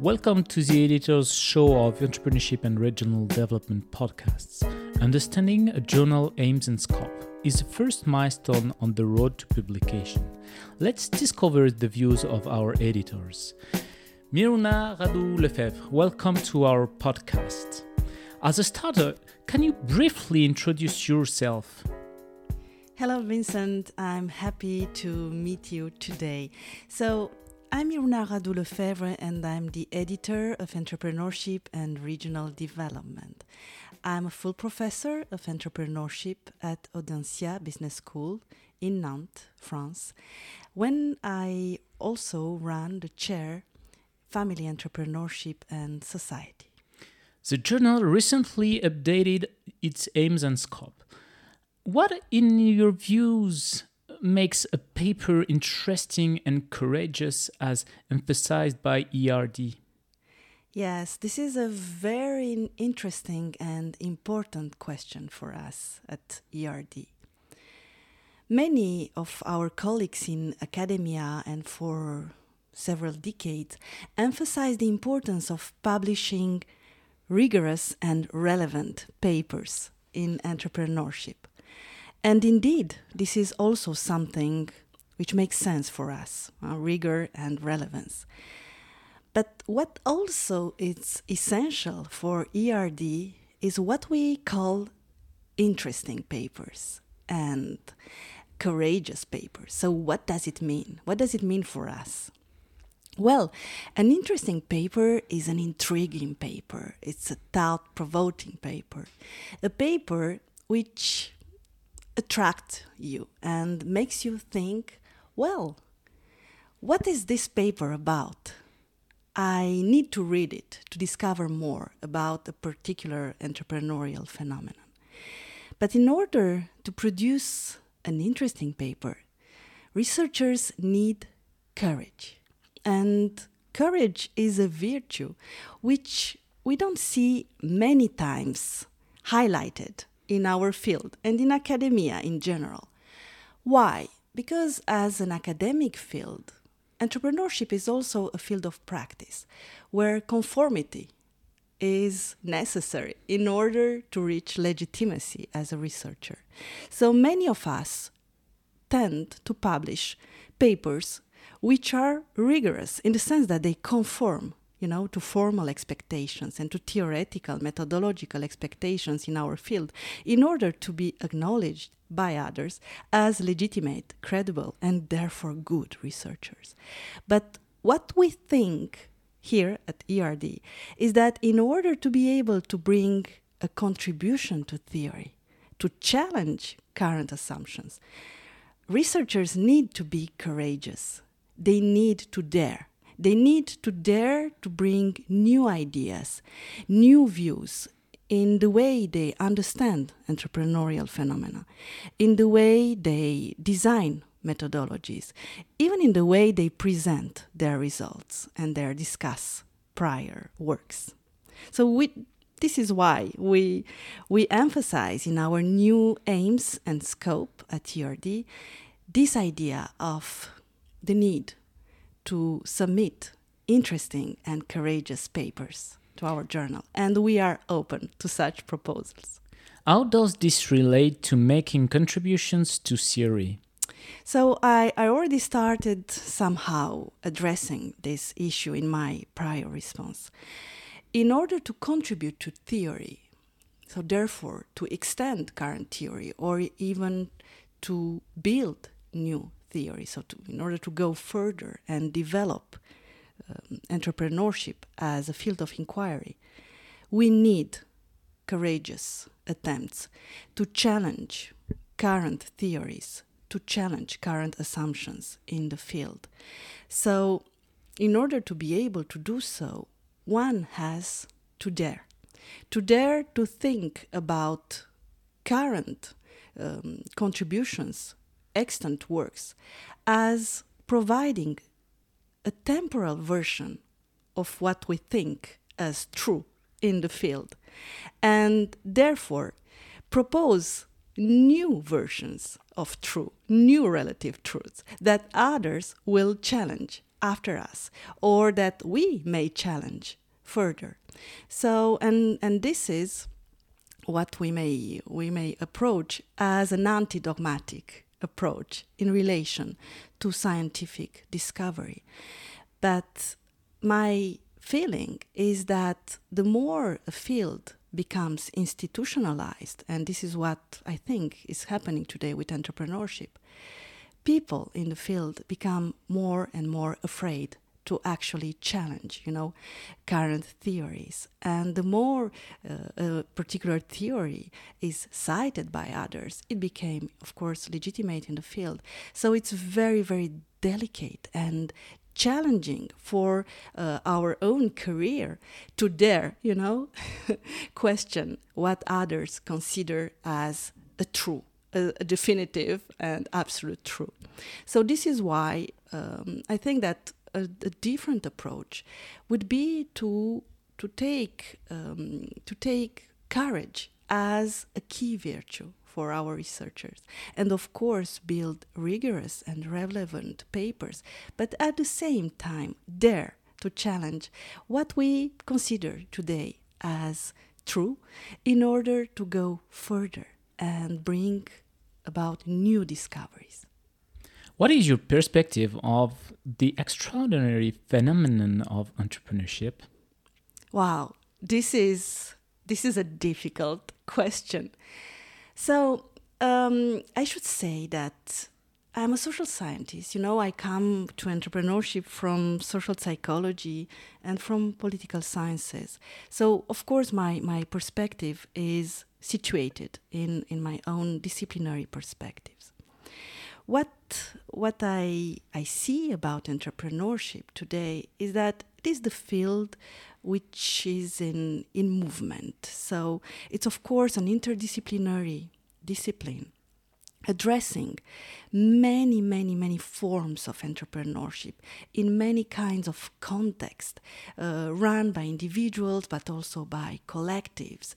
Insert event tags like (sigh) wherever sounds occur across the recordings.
Welcome to the editor's show of entrepreneurship and regional development podcasts. Understanding a journal aims and scope is the first milestone on the road to publication. Let's discover the views of our editors. Miruna Radu Lefebvre, welcome to our podcast. As a starter, can you briefly introduce yourself? Hello, Vincent. I'm happy to meet you today. So, I'm Miruna Radu Lefebvre, and I'm the editor of entrepreneurship and regional development. I'm a full professor of entrepreneurship at Audencia Business School in Nantes, France, when I also run the chair Family Entrepreneurship and Society. The journal recently updated its aims and scope. What, in your views, makes a paper interesting and courageous as emphasized by ERD? Yes, this is a very interesting and important question for us at ERD. Many of our colleagues in academia and for several decades emphasize the importance of publishing rigorous and relevant papers in entrepreneurship. And indeed, this is also something which makes sense for us uh, rigor and relevance. But what also is essential for ERD is what we call interesting papers and courageous papers. So, what does it mean? What does it mean for us? Well, an interesting paper is an intriguing paper. It's a thought provoking paper. A paper which attracts you and makes you think, well, what is this paper about? I need to read it to discover more about a particular entrepreneurial phenomenon. But in order to produce an interesting paper, researchers need courage. And courage is a virtue which we don't see many times highlighted in our field and in academia in general. Why? Because as an academic field, entrepreneurship is also a field of practice where conformity is necessary in order to reach legitimacy as a researcher. So many of us tend to publish papers which are rigorous in the sense that they conform you know, to formal expectations and to theoretical, methodological expectations in our field in order to be acknowledged by others as legitimate, credible, and therefore good researchers. But what we think here at ERD is that in order to be able to bring a contribution to theory, to challenge current assumptions, researchers need to be courageous. They need to dare they need to dare to bring new ideas, new views in the way they understand entrepreneurial phenomena, in the way they design methodologies, even in the way they present their results and their discuss prior works. So we, this is why we, we emphasize in our new aims and scope at ERD this idea of the need to submit interesting and courageous papers to our journal, and we are open to such proposals. How does this relate to making contributions to theory? So, I, I already started somehow addressing this issue in my prior response. In order to contribute to theory, so therefore to extend current theory or even to build new theory. So, to, in order to go further and develop um, entrepreneurship as a field of inquiry, we need courageous attempts to challenge current theories, to challenge current assumptions in the field. So, in order to be able to do so, one has to dare. To dare to think about current um, contributions extant works as providing a temporal version of what we think as true in the field, and therefore propose new versions of true, new relative truths that others will challenge after us or that we may challenge further. So, and, and this is what we may, we may approach as an anti dogmatic approach in relation to scientific discovery. But my feeling is that the more a field becomes institutionalized, and this is what I think is happening today with entrepreneurship, people in the field become more and more afraid to actually challenge, you know, current theories. And the more uh, a particular theory is cited by others, it became, of course, legitimate in the field. So it's very, very delicate and challenging for uh, our own career to dare, you know, (laughs) question what others consider as a true, a, a, definitive and absolute true. So this is why um, I think that a, a, different approach would be to to take um, to take courage as a key virtue for our researchers, and of course, build rigorous and relevant papers, but at the same time, dare to challenge what we consider today as true in order to go further and bring about new discoveries. What is your perspective of the extraordinary phenomenon of entrepreneurship? Wow, this is this is a difficult question. So um, I should say that I'm a social scientist. You know, I come to entrepreneurship from social psychology and from political sciences. So, of course, my, my perspective is situated in, in my own disciplinary perspectives. What, what I, I see about entrepreneurship today is that it is the field which is in, in movement. So it's, of course, an interdisciplinary discipline addressing many, many, many forms of entrepreneurship in many kinds of context uh, run by individuals but also by collectives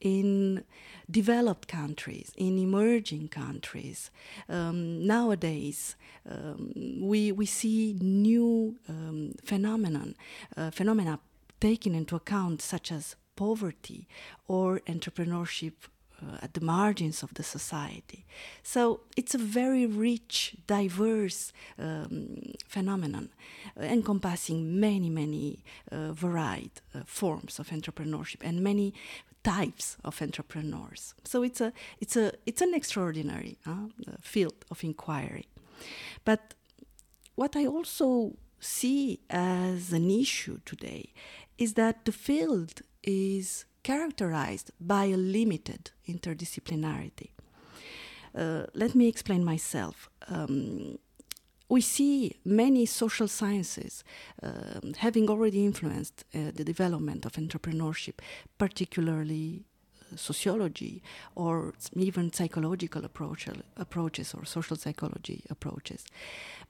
in developed countries, in emerging countries. Um, nowadays, um, we, we see new um, phenomenon, uh, phenomena taken into account, such as poverty or entrepreneurship at the margins of the society. So it's a very rich, diverse um, phenomenon, uh, encompassing many, many uh, varied uh, forms of entrepreneurship and many types of entrepreneurs. So it's a it's a it's an extraordinary uh, field of inquiry. But what I also see as an issue today is that the field is characterized by a limited interdisciplinarity. Uh, let me explain myself. Um, we see many social sciences uh, having already influenced uh, the development of entrepreneurship, particularly sociology or even psychological approach, approaches or social psychology approaches.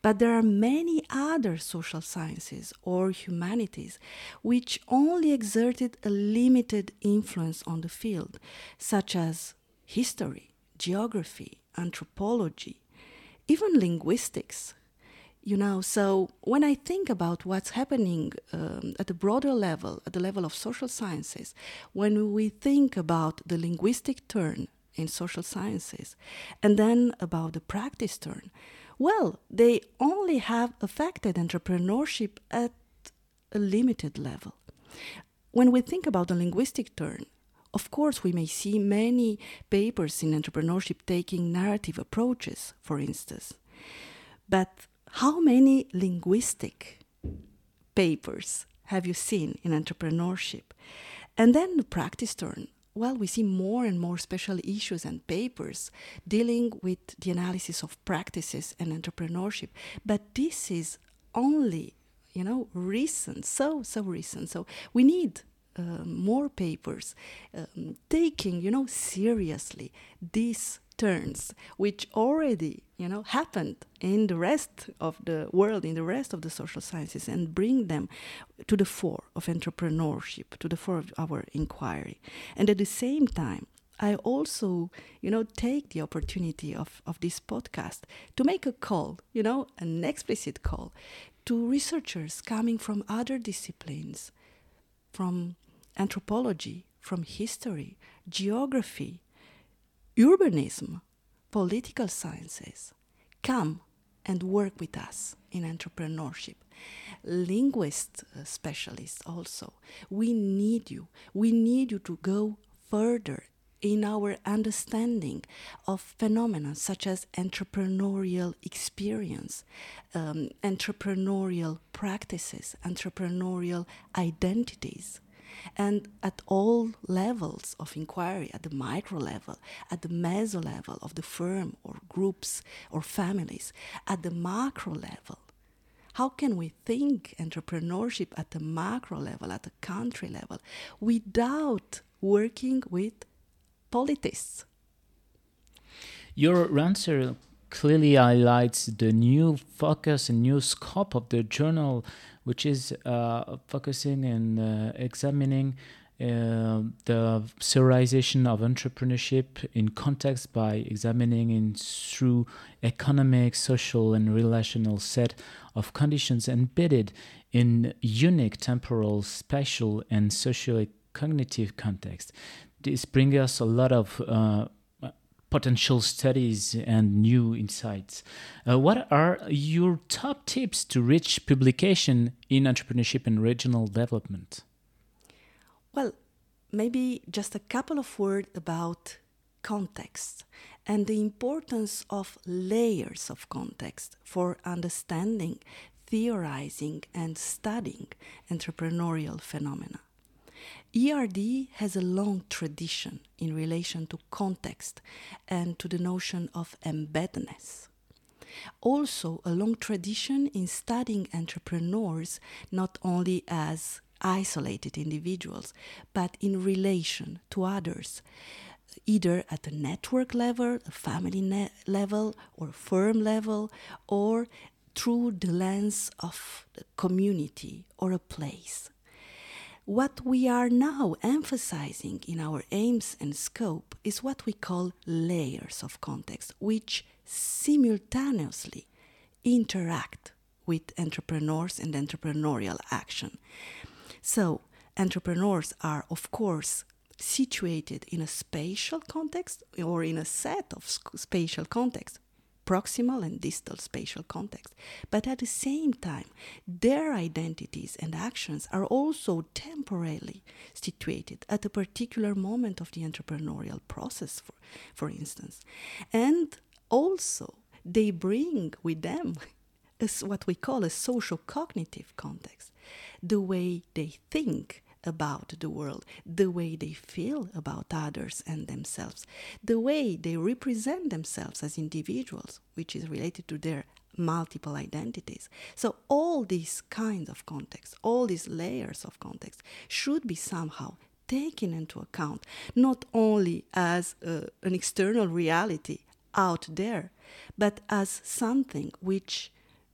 But there are many other social sciences or humanities which only exerted a limited influence on the field, such as history, geography, anthropology, even linguistics, you know so when i think about what's happening um, at a broader level at the level of social sciences when we think about the linguistic turn in social sciences and then about the practice turn well they only have affected entrepreneurship at a limited level when we think about the linguistic turn of course, we may see many papers in entrepreneurship taking narrative approaches, for instance. But how many linguistic papers have you seen in entrepreneurship? And then the practice turn. Well, we see more and more special issues and papers dealing with the analysis of practices and entrepreneurship. But this is only, you know, recent, so, so recent. So we need uh, more papers um, taking, you know, seriously this turns, which already you know happened in the rest of the world, in the rest of the social sciences, and bring them to the fore of entrepreneurship, to the fore of our inquiry, and at the same time. I also, you know, take the opportunity of, of this podcast to make a call, you know, an explicit call to researchers coming from other disciplines, from anthropology, from history, geography, urbanism, political sciences. Come and work with us in entrepreneurship. Linguist uh, specialists also. We need you. We need you to go further in our understanding of phenomena such as entrepreneurial experience, um, entrepreneurial practices, entrepreneurial identities. And at all levels of inquiry, at the micro level, at the meso level of the firm or groups or families, at the macro level, how can we think entrepreneurship at the macro level, at the country level, without working with politists? Your answer clearly highlights the new focus and new scope of the journal, which is uh, focusing and uh, examining uh, the serialization of entrepreneurship in context by examining in through economic, social, and relational set of conditions embedded in unique temporal, spatial, and socio-cognitive context. This brings us a lot of uh, potential studies and new insights. Uh, what are your top tips to reach publication in entrepreneurship and regional development? Well, maybe just a couple of words about context and the importance of layers of context for understanding, theorizing, and studying entrepreneurial phenomena. ERD has a long tradition in relation to context and to the notion of embeddedness. Also, a long tradition in studying entrepreneurs not only as isolated individuals, but in relation to others, either at a network level, a family ne- level, or firm level, or through the lens of the community or a place. What we are now emphasizing in our aims and scope is what we call layers of context, which simultaneously interact with entrepreneurs and entrepreneurial action. So, entrepreneurs are, of course, situated in a spatial context or in a set of spatial contexts proximal and distal spatial context. But at the same time, their identities and actions are also temporarily situated at a particular moment of the entrepreneurial process, for, for instance. And also, they bring with them (laughs) what we call a social cognitive context, the way they think about the world, the way they feel about others and themselves, the way they represent themselves as individuals, which is related to their multiple identities. So, all these kinds of context, all these layers of context should be somehow taken into account, not only as uh, an external reality out there, but as something which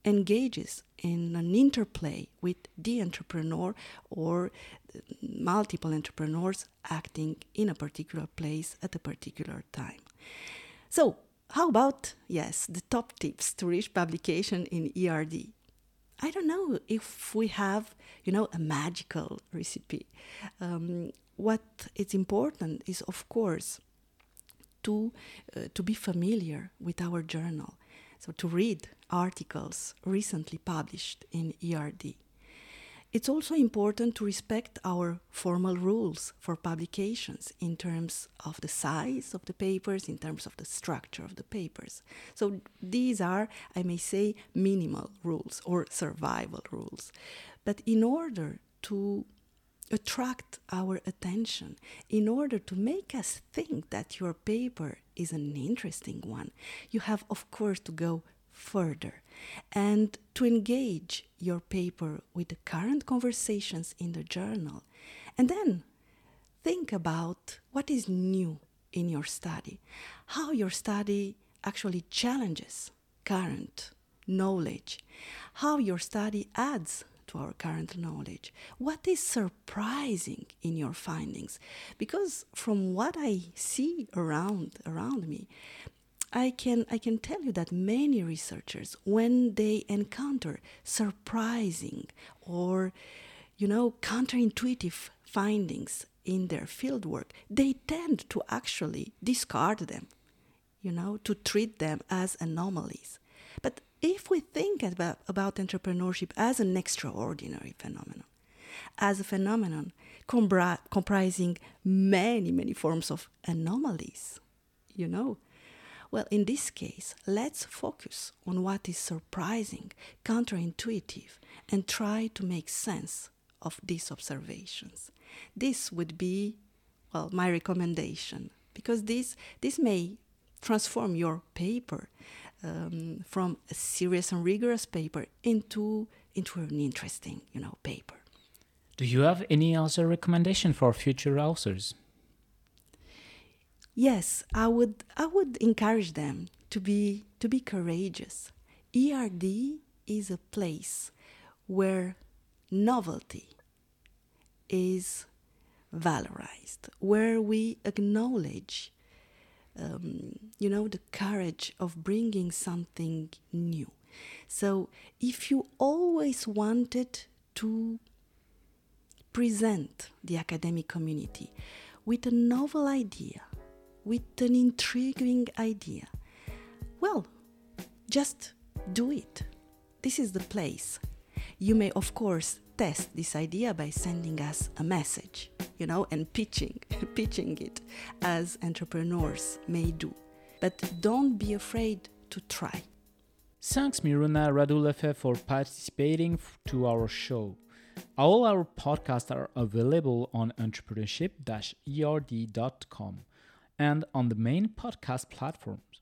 engages in an interplay with the entrepreneur or multiple entrepreneurs acting in a particular place at a particular time. So, how about, yes, the top tips to reach publication in ERD? I don't know if we have, you know, a magical recipe. Um, what is important is, of course, to uh, to be familiar with our journal, so to read articles recently published in ERD. It's also important to respect our formal rules for publications in terms of the size of the papers, in terms of the structure of the papers. So these are, I may say, minimal rules or survival rules. But in order to attract our attention, in order to make us think that your paper is an interesting one, you have, of course, to go further and to engage your paper with the current conversations in the journal. And then think about what is new in your study, how your study actually challenges current knowledge, how your study adds to our current knowledge, what is surprising in your findings. Because from what I see around around me, I can I can tell you that many researchers, when they encounter surprising or you know counterintuitive findings in their fieldwork, they tend to actually discard them, you know, to treat them as anomalies. But if we think about, about entrepreneurship as an extraordinary phenomenon, as a phenomenon compri- comprising many, many forms of anomalies, you know, well, in this case, let's focus on what is surprising, counterintuitive, and try to make sense of these observations. This would be, well, my recommendation, because this, this may transform your paper um, from a serious and rigorous paper into, into an interesting, you know, paper. Do you have any other recommendation for future authors? Yes, I would I would encourage them to be to be courageous. ERD is a place where novelty is valorized, where we acknowledge, um, you know, the courage of bringing something new. So, if you always wanted to present the academic community with a novel idea, with an intriguing idea, well, just do it. This is the place. You may, of course, test this idea by sending us a message, you know, and pitching, (laughs) pitching it as entrepreneurs may do. But don't be afraid to try. Thanks, Miruna Radu Lefebvre, for participating to our show. All our podcasts are available on entrepreneurship-erd.com and on the main podcast platforms.